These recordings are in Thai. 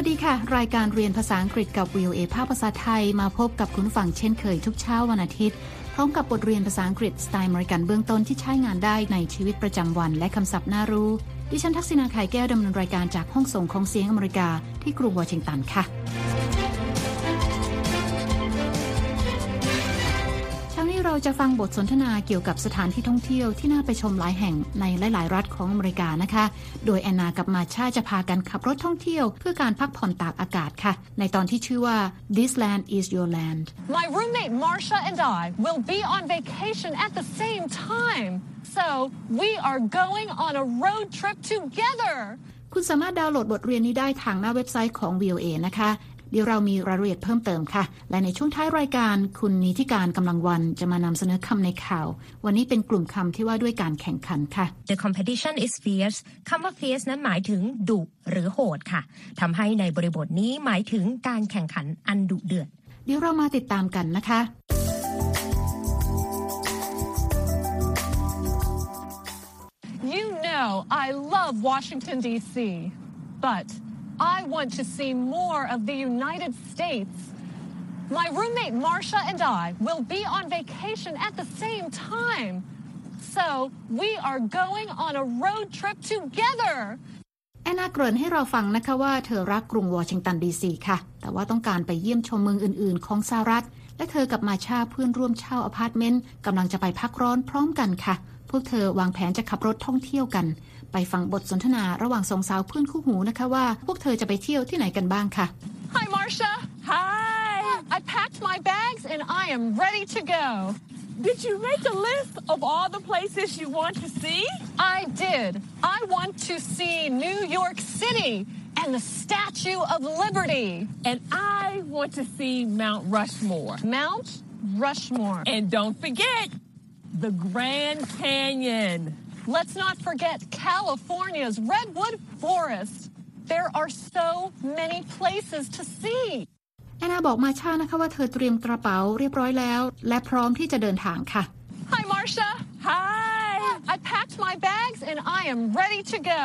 วัสดีค่ะ รายการเรียนภาษาอังกฤษกับ VOA ภาคภาษาไทยมาพบกับคุณฟังเช่นเคยทุกเช้าวันอาทิตย์ พร้อมกับบทเรียนภาษาอังกฤษสไตล์มริกันเบื้องต้นที่ใช้งานได้ในชีวิตประจำวันและคำศัพท์น่ารู้ ดิฉันทักษณาไข่แก้วดำเนินรายการจากห้องส่งของเสียงอเมริกาที่กรุงวอชิงตันค่ะ จะฟังบทสนทนาเกี่ยวกับสถานที่ท่องเที่ยวที่น่าไปชมหลายแห่งในหลาย ๆ รัฐของอเมริกานะคะ โดยแอนนากับมาชาจะพากันขับรถท่องเที่ยว เพื่อการพักผ่อนตากอากาศค่ะ ในตอนที่ชื่อว่า This Land is Your Land My roommate Marsha and I will be on vacation at the same time so we are going on a road trip together คุณสามารถดาวน์โหลดบทเรียนนี้ได้ทางหน้าเว็บไซต์ของ VOA นะคะ เดี๋ยวเรามีรายละเอียดเพิ่มเติมค่ะ และในช่วงท้ายรายการคุณนิติการกำลังวันจะมานำเสนอคำในข่าว วันนี้เป็นกลุ่มคำที่ว่าด้วยการแข่งขันค่ะ The competition is fierce คำว่า fierce นั้นหมายถึงดุหรือโหดค่ะทำให้ในบริบทนี้หมายถึงการแข่งขันอันดุเดือด เดี๋ยวเรามาติดตามกันนะคะ You know I love Washington D.C. but I want to see more of the United States. My roommate Marsha and I will be on vacation at the same time. So we are going on a road trip together. แอนนาเกริ่นให้เราฟังนะคะว่าเธอรักกรุงวอชิงตันดีซีค่ะ แต่ว่าต้องการไปเยี่ยมชมเมืองอื่น ๆ ของสหรัฐ และเธอกับมาชาเพื่อนร่วมเช่าอพาร์ตเมนต์กำลังจะไปพักร้อนพร้อมกันค่ะ พวกเธอวางแผนจะขับรถท่องเที่ยวกัน ไปฟังบทสนทนาระหว่างสองสาวเพื่อนคู่หูนะคะว่า พวกเธอจะไปเที่ยวที่ไหนกันบ้างค่ะ Hi Marsha Hi I packed my bags and I am ready to go Did you make a list of all the places you want to see? I did. I want to see New York City and the Statue of Liberty. And I want to see Mount Rushmore. Mount Rushmore. And don't forget the Grand Canyon. Let's not forget California's Redwood Forest. There are so many places to see. แอนนาบอกมาชานะคะว่าเธอเตรียมกระเป๋าเรียบร้อยแล้ว และพร้อมที่จะเดินทางค่ะ Hi Marsha Hi I packed my bags and I am ready to go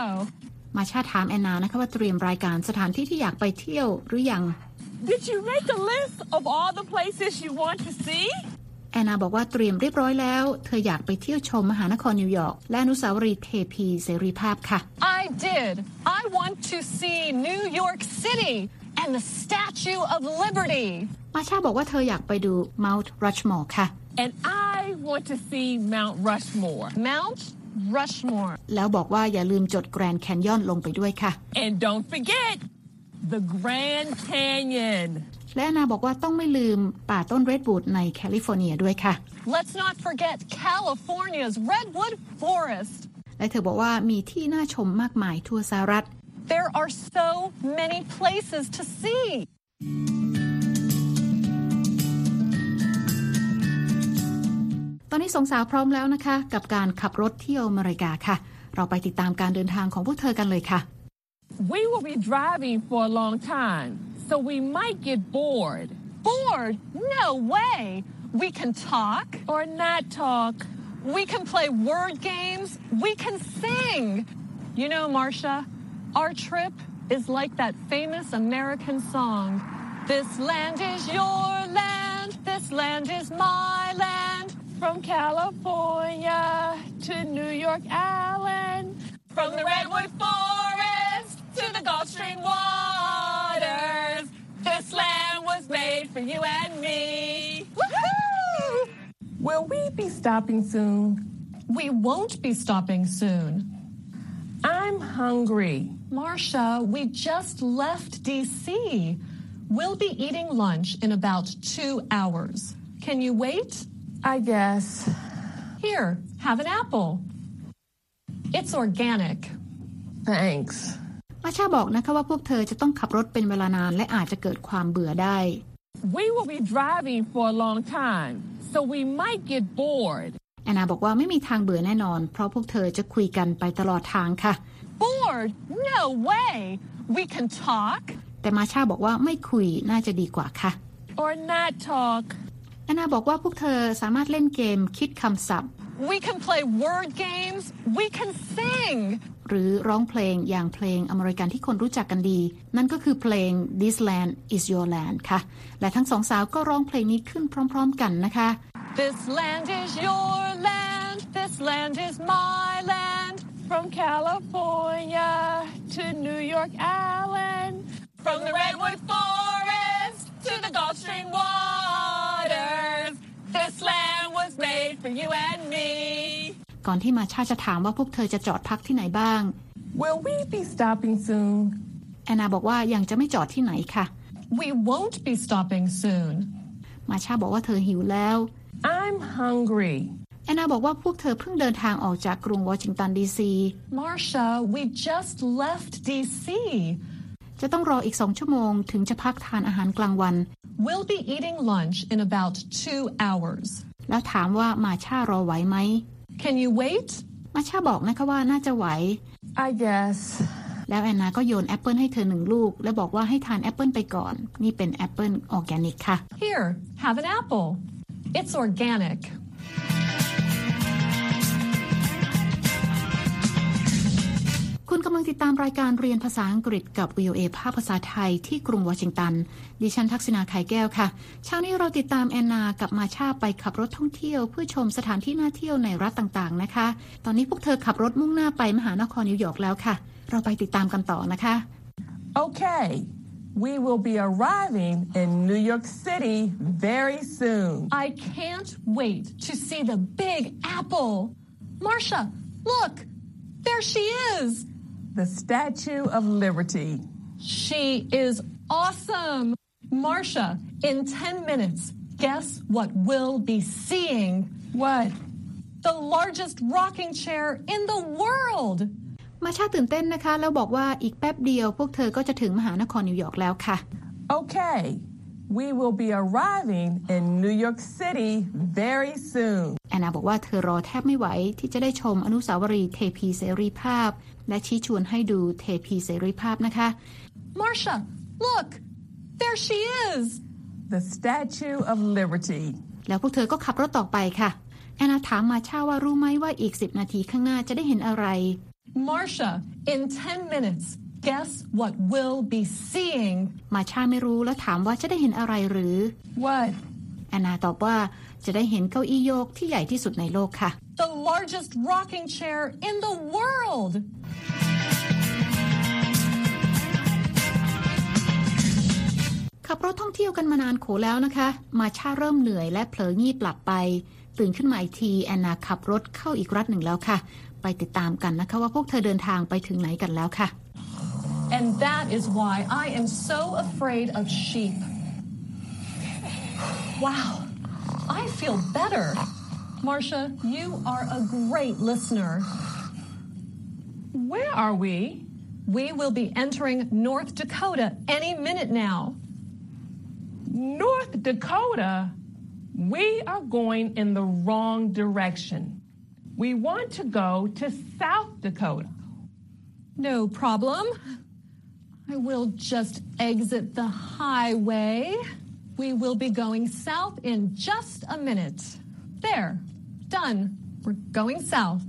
มาชาถามแอนนานะคะว่าเตรียมรายการสถานที่ที่อยากไปเที่ยวหรือยัง Did you make a list of all the places you want to see แอนนาบอกว่าเตรียมเรียบร้อยแล้ว เธออยากไปเที่ยวชมมหานครนิวยอร์กและอนุสาวรีย์เทพีเสรีภาพค่ะ I did I want to see New York City and the Statue of Liberty มาชาบอกว่าเธออยากไปดู Mount Rushmore ค่ะ And I want to see Mount Rushmore Mount Rushmore แล้วบอกว่าอย่าลืมจดแกรนด์แคนยอนลงไปด้วยค่ะ And don't forget the Grand Canyon แอนนาบอกว่าต้องไม่ลืมป่าต้น redwood ในแคลิฟอร์เนียด้วยค่ะ Let's not forget California's Redwood Forest และเธอบอกว่ามีที่น่าชมมากมายทั่วสหรัฐ There are so many places to see ตอนนี้สองสาวพร้อมแล้วนะคะ กับการขับรถเที่ยวอเมริกาค่ะ เราไปติดตามการเดินทางของพวกเธอกันเลยค่ะ We will be driving for a long time so we might get bored. Bored? No way. We can talk. Or not talk. We can play word games. We can sing. You know, Marcia, our trip is like that famous American song. This land is your land. This land is my land. From California to New York Island. From the Redwood Forest to the Gulf Stream waters. for you and me. Woohoo! Will we be stopping soon? We won't be stopping soon. I'm hungry. Marcia, we just left DC. We'll be eating lunch in about two hours. Can you wait? I guess. Here, have an apple. It's organic. Thanks. มาชาบอกนะคะว่าพวกเธอจะต้องขับรถเป็นเวลานานและอาจจะเกิดความเบื่อได้ We will be driving for a long time, so we might get bored. แอนนาบอกว่าไม่มีทางเบื่อแน่นอน เพราะพวกเธอจะคุยกันไปตลอดทางค่ะ Bored? No way. We can talk. แต่มาชาบอกว่าไม่คุยน่าจะดีกว่าค่ะ Or not talk. แอนนาบอกว่าพวกเธอสามารถเล่นเกมคิดคำศัพท์ We can play word games. We can sing. หรือร้องเพลงอย่างเพลงอเมริกันที่คนรู้จักกันดี นั่นก็คือเพลง This Land Is Your Land ค่ะ และทั้งสองสาวก็ร้องเพลงนี้ขึ้นพร้อม ๆ กันนะคะ This land is your land. This land is my land. From California to New York Island. From the redwood forest to the Gulf Stream waters. This land was made for you and me. ก่อนที่มาชาจะถามว่าพวกเธอจะจอดพักที่ไหนบ้าง Will we be stopping soon? แอนนาบอกว่ายังจะไม่จอดที่ไหนค่ะ We won't be stopping soon. มาชาบอกว่าเธอหิวแล้ว I'm hungry. แอนนาบอกว่าพวกเธอเพิ่งเดินทางออกจากกรุงวอชิงตันดีซี Marcia, we just left DC. จะต้องรออีกสองชั่วโมงถึงจะพักทานอาหารกลางวัน We'll be eating lunch in about two hours. แล้วถามว่ามาชารอไหวไหม Can you wait? มาชาบอกนะคะว่าน่าจะไหว I guess. แล้วแอนนาก็โยนแอปเปิลให้เธอหนึ่งลูก และบอกว่าให้ทานแอปเปิลไปก่อน นี่เป็นแอปเปิลออร์แกนิกค่ะ Here, have an apple. It's organic. คุณกำลังติดตามรายการเรียนภาษาอังกฤษกับ VOA ภาคภาษาไทยที่กรุงวอชิงตัน ดิฉันทักษณาไข่แก้วค่ะ เช้านี้เราติดตามแอนนากับมาชาไปขับรถท่องเที่ยว เพื่อชมสถานที่น่าเที่ยวในรัฐต่างๆนะคะ ตอนนี้พวกเธอขับรถมุ่งหน้าไปมหานครนิวยอร์กแล้วค่ะ เราไปติดตามกันต่อนะคะ Okay. We will be arriving in New York City very soon. I can't wait to see the big apple. Marcia, look, there she is. The Statue of Liberty. She is awesome. Marcia, in 10 minutes, guess what we'll be seeing? What? The largest rocking chair in the world. มาชาตื่นเต้นนะคะ แล้วบอกว่าอีกแป๊บเดียว พวกเธอก็จะถึงมหานครนิวยอร์กแล้วค่ะ Okay. We will be arriving in New York City very soon. แอนนาบอกว่าเธอรอแทบไม่ไหวที่จะได้ชมอนุสาวรีย์เทพีเสรีภาพ และชี้ชวนให้ดูเทพีเสรีภาพนะคะ Marcia, look, there she is. The Statue of Liberty. แล้วพวกเธอก็ขับรถต่อไปค่ะ แอนนาถามมาชาว่ารู้ไหมว่าอีก 10 นาทีข้างหน้าจะได้เห็นอะไร Marcia, in 10 minutes, guess what we'll be seeing? มาชาไม่รู้แล้วถามว่าจะได้เห็นอะไรหรือ What? แอนนาตอบว่า จะได้เห็นเก้าอี้โยกที่ใหญ่ที่สุดในโลกค่ะ The largest rocking chair in the world. ขับรถท่องเที่ยวกันมานานโขแล้วนะคะ มาชาเริ่มเหนื่อยและเผลองีบหลับไป ตื่นขึ้นมาอีกทีแอนนาขับรถเข้าอีกรัฐหนึ่งแล้วค่ะ ไปติดตามกันนะคะว่าพวกเธอเดินทางไปถึงไหนกันแล้วค่ะ And that is why I am so afraid of sheep. Wow, I feel better. Marcia, you are a great listener. Where are we? We will be entering North Dakota any minute now. North Dakota. We are going in the wrong direction. We want to go to South Dakota. No problem. I will just exit the highway. We will be going south in just a minute. There. Done. We're going south.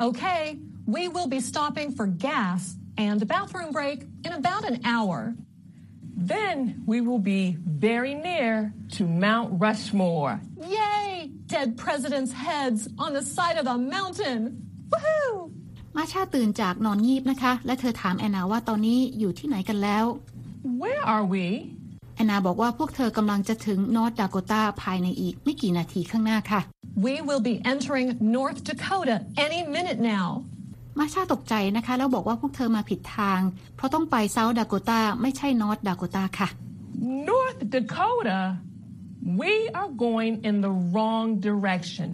Okay. We will be stopping for gas and a bathroom break in about an hour. Then we will be very near to Mount Rushmore. Yay! Dead presidents' heads on the side of the mountain. Woohoo! มาชาตื่นจากนอนงีบนะคะ และเธอถามแอนนาว่าตอนนี้อยู่ที่ไหนกันแล้ว Where are we? แอนนาบอกว่าพวกเธอกำลังจะถึงนอร์ทดาโกตาภายในอีกไม่กี่นาทีข้างหน้าค่ะ We will be entering North Dakota any minute now. มาชาตกใจนะคะ แล้วบอกว่าพวกเธอมาผิดทาง เพราะต้องไปเซาท์ดาโกตาไม่ใช่นอร์ทดาโกตาค่ะ North Dakota. We are going in the wrong direction.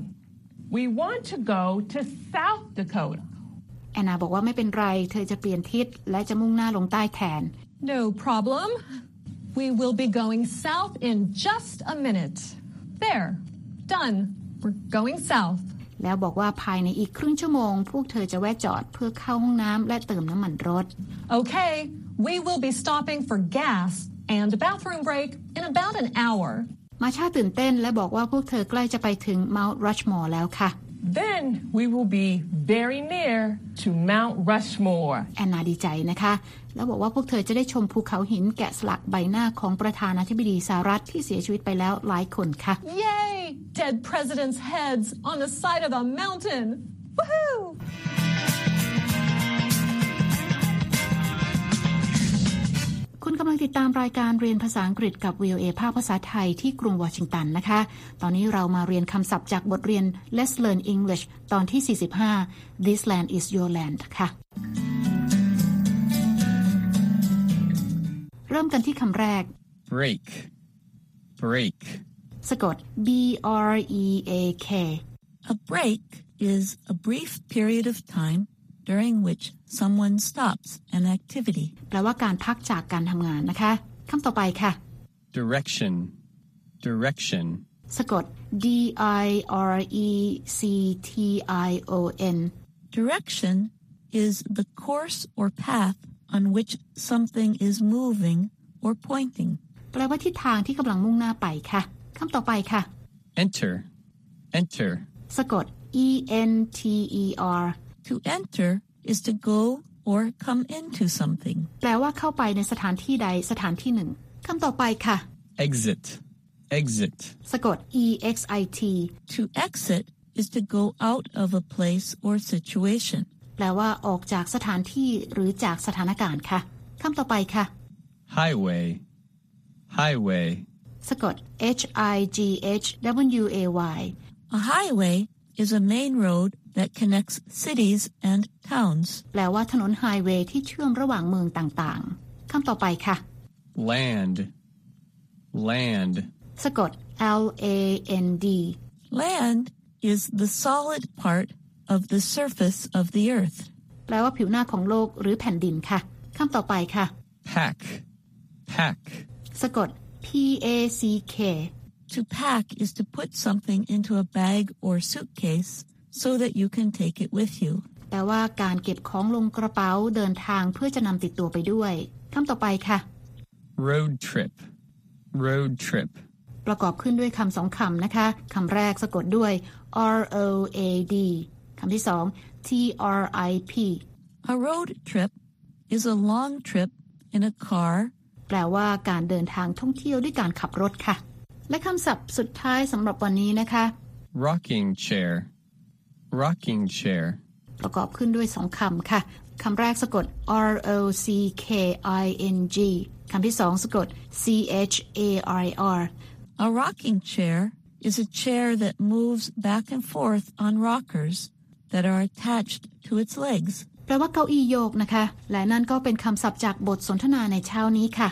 We want to go to South Dakota. แอนนาบอกว่าไม่เป็นไร เธอจะเปลี่ยนทิศและจะมุ่งหน้าลงใต้แทน No problem. We will be going south in just a minute. There. Done. We're going south. แล้วบอกว่าภายในอีกครึ่งชั่วโมง พวกเธอจะแวะจอดเพื่อเข้าห้องน้ำและเติมน้ำมันรถ Okay. We will be stopping for gas and a bathroom break in about an hour. มาชาตื่นเต้นและบอกว่าพวกเธอใกล้จะไปถึง Mount Rushmore แล้วค่ะ then we will be very near to Mount Rushmore. แอนนาดีใจนะคะ แล้วบอกว่าพวกเธอจะได้ชมภูเขาหินแกะสลักใบหน้าของประธานาธิบดีสหรัฐที่เสียชีวิตไปแล้วหลายคนค่ะ Yay! Dead presidents' heads on the side of the mountain. Woohoo! ำลังติดตามรายการเรียนภาษาอังกฤษกับ VOA ภาคภาษาไทยที่กรุงวอชิงตันนะคะ ตอนนี้เรามาเรียนคำศัพท์จากบทเรียน Let's Learn English ตอนที่ 45 This land is your land ค่ะ เริ่มกันที่คำแรก break, break, สะกด B R E A K A break is a brief period of time during which someone stops an activity. แปลว่าการพักจากการทำงานนะคะคำต่อไปค่ะ direction, direction, สะกด D I R E C T I O N Direction is the course or path on which something is moving or pointing. แปลว่าทิศทางที่กำลังมุ่งหน้าไปค่ะคำต่อไปค่ะ enter, enter, สะกด E N T E R To enter is to go or come into something. แปลว่าเข้าไปในสถานที่ใดสถานที่หนึ่งคำต่อไปค่ะ exit, exit, สะกด E X I T To exit is to go out of a place or situation. แปลว่าออกจากสถานที่หรือจากสถานการณ์ค่ะคำต่อไปค่ะ highway, highway, สะกด H I G H W A Y A highway is a main road that connects cities and towns. แปลว่าถนนไฮเวย์ที่เชื่อมระหว่างเมืองต่างๆคำต่อไปค่ะ land, land, สะกด L A N D Land is the solid part of the surface of the earth. แปลว่าผิวหน้าของโลกหรือแผ่นดินค่ะคำต่อไปค่ะ pack, pack, สะกด P A C K To pack is to put something into a bag or suitcase So that you can take it with you. แปลว่าการเก็บของลงกระเป๋าเดินทางเพื่อจะนำติดตัวไปด้วยคำต่อไปค่ะ road trip, road trip, ประกอบขึ้นด้วยคำสองคำนะคะคำแรกสะกดด้วย R O A D คำที่สอง T R I P A road trip is a long trip in a car แปลว่าการเดินทางท่องเที่ยวด้วยการขับรถค่ะ และคำศัพท์สุดท้ายสำหรับวันนี้นะคะ rocking chair, rocking chair, ประกอบขึ้นด้วยสองคำค่ะคำแรกสะกด R O C K I N G คำที่สองสะกด C H A R R A rocking chair is a chair that moves back and forth on rockers that are attached to its legs. แปลว่าเก้าอี้โยกนะคะ และนั่นก็เป็นคำศัพท์จากบทสนทนาในเช้านี้ค่ะ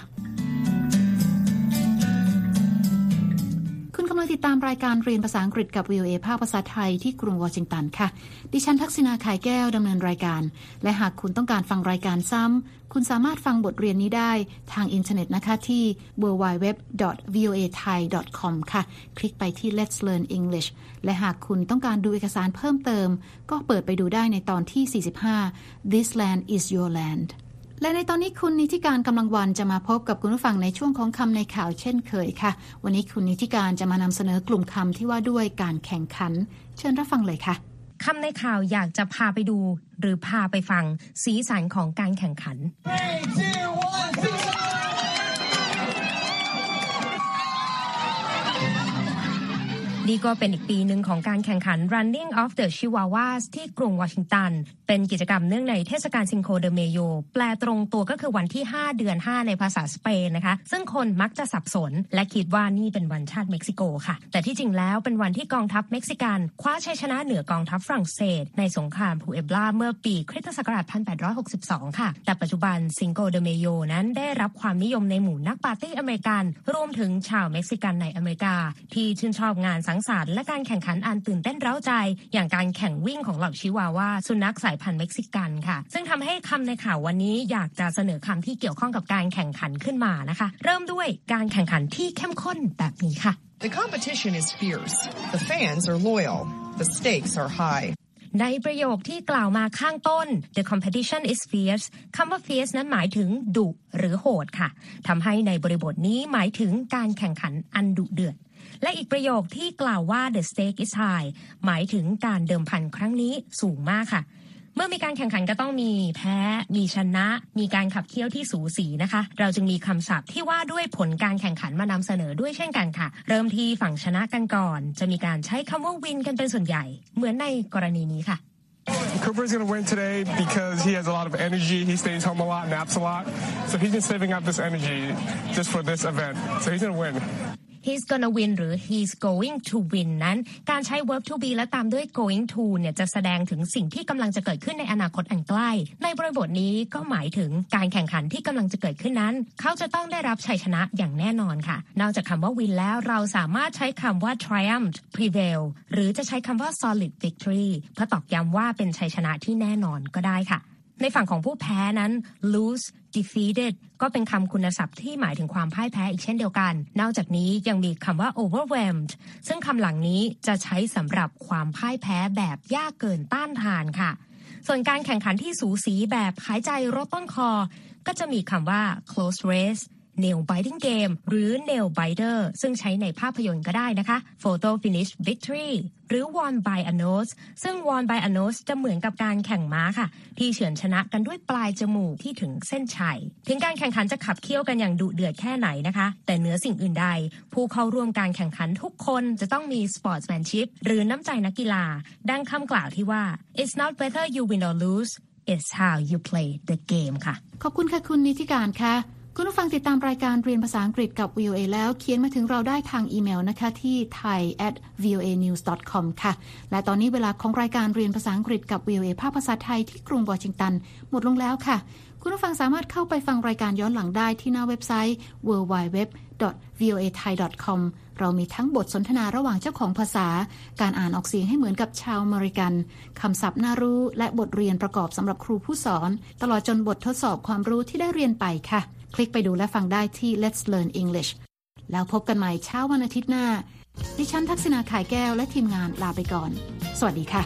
ติดตามรายการเรียนภาษาอังกฤษกับ VOA ภาคภาษาไทยที่กรุงวอชิงตันค่ะ ดิฉันทักษณาขายแก้วดำเนินรายการ และหากคุณต้องการฟังรายการซ้ำ คุณสามารถฟังบทเรียนนี้ได้ทางอินเทอร์เน็ตนะคะที่ www.voathai.com ค่ะ คลิกไปที่ Let's Learn English และหากคุณต้องการดูเอกสารเพิ่มเติม ก็เปิดไปดูได้ในตอนที่ 45 This land is your land และในตอนนี้คุณนิติการกำลังวันจะมาพบกับคุณผู้ฟังในช่วงของคำในข่าวเช่นเคยค่ะ วันนี้คุณนิติการจะมานำเสนอกลุ่มคำที่ว่าด้วยการแข่งขัน เชิญรับฟังเลยค่ะคำในข่าวอยากจะพาไปดู หรือพาไปฟังสีสันของการแข่งขัน นี่ก็เป็นอีกปีหนึ่งของการแข่งขัน Running of the Chihuahuas ที่กรุงวอชิงตัน เป็นกิจกรรมเนื่องในเทศกาลซิงโคเดเมโย แปลตรงตัวก็คือวันที่ 5 เดือน 5 ในภาษาสเปนนะคะ ซึ่งคนมักจะสับสน และคิดว่านี่เป็นวันชาติเม็กซิโกค่ะ แต่ที่จริงแล้วเป็นวันที่กองทัพเม็กซิกัน คว้าชัยชนะเหนือกองทัพฝรั่งเศส ในสงครามพูเอบลาเมื่อปีคริสตศักราช 1862 ค่ะ แต่ปัจจุบันซิงโกเดเมโยนั้นได้รับความนิยมในหมู่นักปาร์ตี้อเมริกัน รวมถึงชาวเม็กซิกันในอเมริกา ที่ชื่นชอบงานสังสรรค์และการแข่งขันอันตื่นเต้นเร้าใจ อย่างการแข่งวิ่งของเหล่าชิวาว่าสุนัขสายพันธุ์เม็กซิกันค่ะ ซึ่งทำให้คำในข่าววันนี้อยากจะเสนอคำที่เกี่ยวข้องกับการแข่งขันขึ้นมานะคะ เริ่มด้วยการแข่งขันที่เข้มข้นแบบนี้ค่ะ The competition is fierce. The fans are loyal. The stakes are high. ในประโยคที่กล่าวมาข้างต้น the competition is fierce คำว่า fierce นั้นหมายถึงดุหรือโหดค่ะ ทำให้ในบริบทนี้หมายถึงการแข่งขันอันดุเดือด และอีกประโยคที่กล่าวว่า the stake is high หมายถึงการเดิมพันครั้งนี้สูงมากค่ะ เมื่อมีการแข่งขันก็ต้องมีแพ้ มีชนะ มีการขับเคี่ยวที่สูสีนะคะ เราจึงมีคำศัพท์ที่ว่าด้วยผลการแข่งขันมานำเสนอด้วยเช่นกันค่ะ เริ่มที่ฝั่งชนะกันก่อน จะมีการใช้คำว่า win กันเป็นส่วนใหญ่ เหมือนในกรณีนี้ค่ะ Cooper's going to win today because he has a lot of energy. He stays home a lot, naps a lot. So he's been saving up this energy just for this event. So he's going to win. He's gonna win หรือ he's going to win นั้น การใช้ verb to be และตามด้วย going to เนี่ยจะแสดงถึงสิ่งที่กำลังจะเกิดขึ้นในอนาคตอันใกล้ ในบริบทนี้ก็หมายถึงการแข่งขันที่กำลังจะเกิดขึ้นนั้น เขาจะต้องได้รับชัยชนะอย่างแน่นอนค่ะ นอกจากคำว่า win แล้วเราสามารถใช้คำว่า triumph prevail หรือจะใช้คำว่า solid victory เพื่อตอกย้ำว่าเป็นชัยชนะที่แน่นอนก็ได้ค่ะในฝั่งของผู้แพ้นั้น lose defeated ก็เป็นคำคุณศัพท์ที่หมายถึงความพ่ายแพ้อีกเช่นเดียวกัน นอกจากนี้ยังมีคำว่า overwhelmed ซึ่งคำหลังนี้จะใช้สำหรับความพ่ายแพ้แบบยากเกินต้านทานค่ะ ส่วนการแข่งขันที่สูสีแบบหายใจรดต้นคอ ก็จะมีคำว่า close race nail biting game หรือ nail biter ซึ่งใช้ในภาพยนตร์ก็ได้นะคะ photo finish victory หรือ won by a nose ซึ่ง won by a nose จะเหมือนกับการแข่งม้าค่ะ ที่เฉือนชนะกันด้วยปลายจมูกที่ถึงเส้นชัย ถึงการแข่งขันจะขับเคี่ยวกันอย่างดุเดือดแค่ไหนนะคะ แต่เหนือสิ่งอื่นใด ผู้เข้าร่วมการแข่งขันทุกคนจะต้องมี sportsmanship หรือน้ำใจนักกีฬา ดังคำกล่าวที่ว่า it's not whether you win or lose it's how you play the game ค่ะ ขอบคุณค่ะคุณนิติการค่ะ คุณผู้ฟังติดตามรายการเรียนภาษาอังกฤษกับ VOA แล้วเขียนมาถึงเราได้ทางอีเมลนะคะที่ thai at voa news com ค่ะ และตอนนี้เวลาของรายการเรียนภาษาอังกฤษกับ VOA ภาคภาษาไทยที่กรุงวอชิงตัน หมดลงแล้วค่ะ คุณผู้ฟังสามารถเข้าไปฟังรายการย้อนหลังได้ที่หน้าเว็บไซต์ www voa thai com เรามีทั้งบทสนทนาระหว่างเจ้าของภาษา การอ่านออกเสียงให้เหมือนกับชาวอเมริกัน คำศัพท์น่ารู้และบทเรียนประกอบสำหรับครูผู้สอน ตลอดจนบททดสอบความรู้ที่ได้เรียนไปค่ะ คลิกไปดูและฟังได้ที่ Let's Learn English แล้วพบกันใหม่เช้าวันอาทิตย์หน้า ดิฉันทักษณาขายแก้วและทีมงานลาไปก่อน สวัสดีค่ะ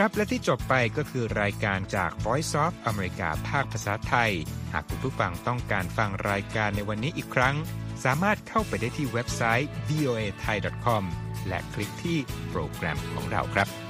ครับ และที่จบไปก็คือรายการจาก Voice of อเมริกาภาคภาษาไทย หากคุณผู้ฟังต้องการฟังรายการในวันนี้อีกครั้ง สามารถเข้าไปได้ที่เว็บไซต์ voa thai com และคลิกที่โปรแกรมของเราครับ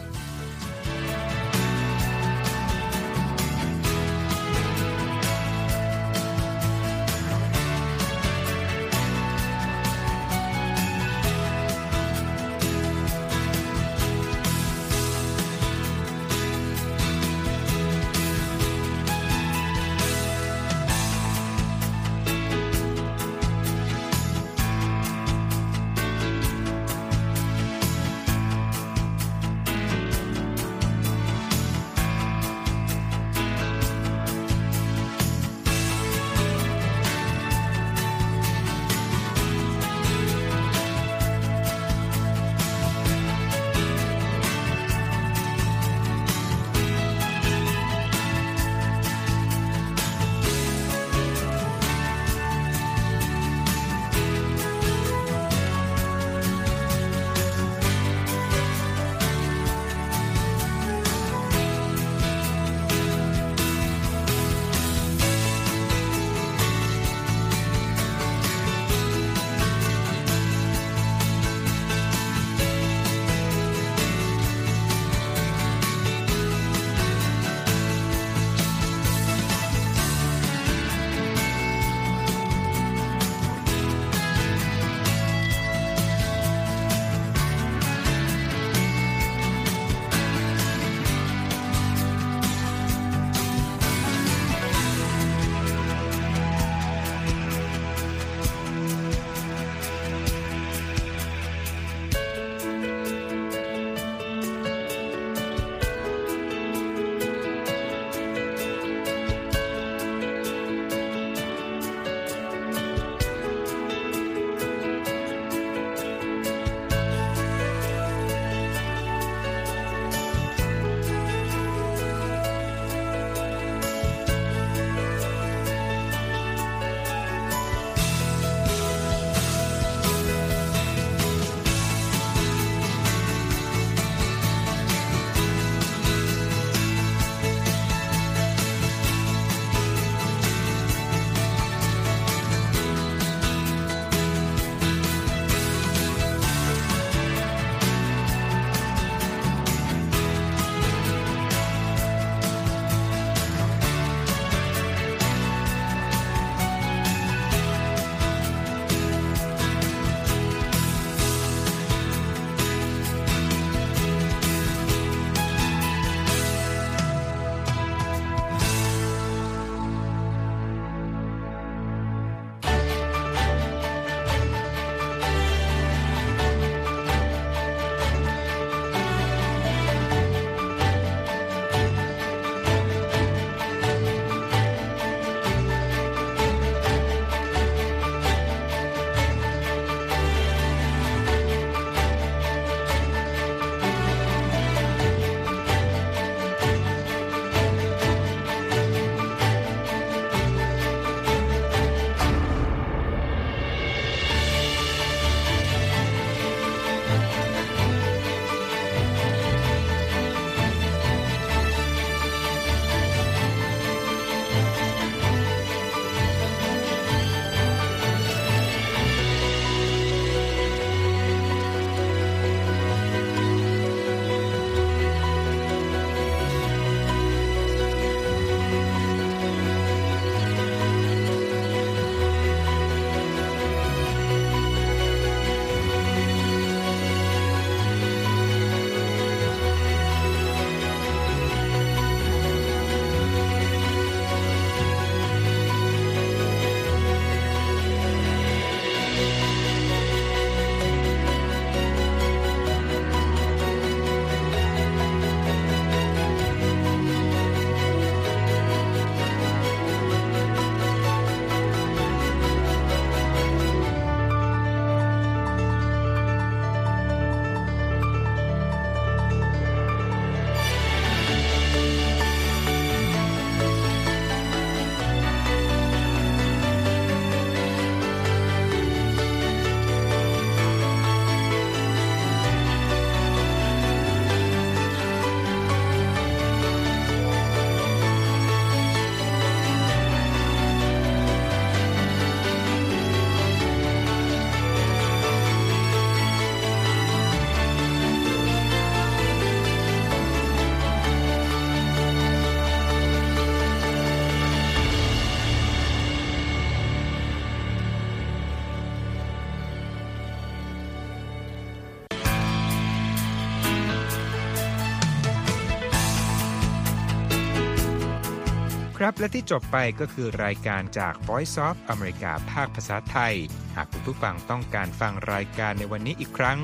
ครับ และที่จบไปก็คือรายการจาก Voice of อเมริกาภาคภาษาไทย หากคุณผู้ฟังต้องการฟังรายการในวันนี้อีกครั้ง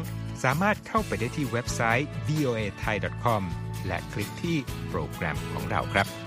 สามารถเข้าไปได้ที่เว็บไซต์ voa thai com และคลิกที่โปรแกรมของเราครับ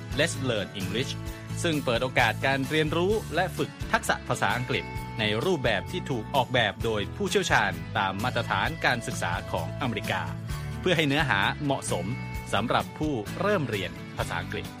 Let's Learn English ซึ่งเปิดโอกาสการเรียนรู้และฝึกทักษะภาษาอังกฤษ ในรูปแบบที่ถูกออกแบบโดยผู้เชี่ยวชาญตามมาตรฐานการศึกษาของอเมริกา เพื่อให้เนื้อหาเหมาะสมสำหรับผู้เริ่มเรียนภาษาอังกฤษ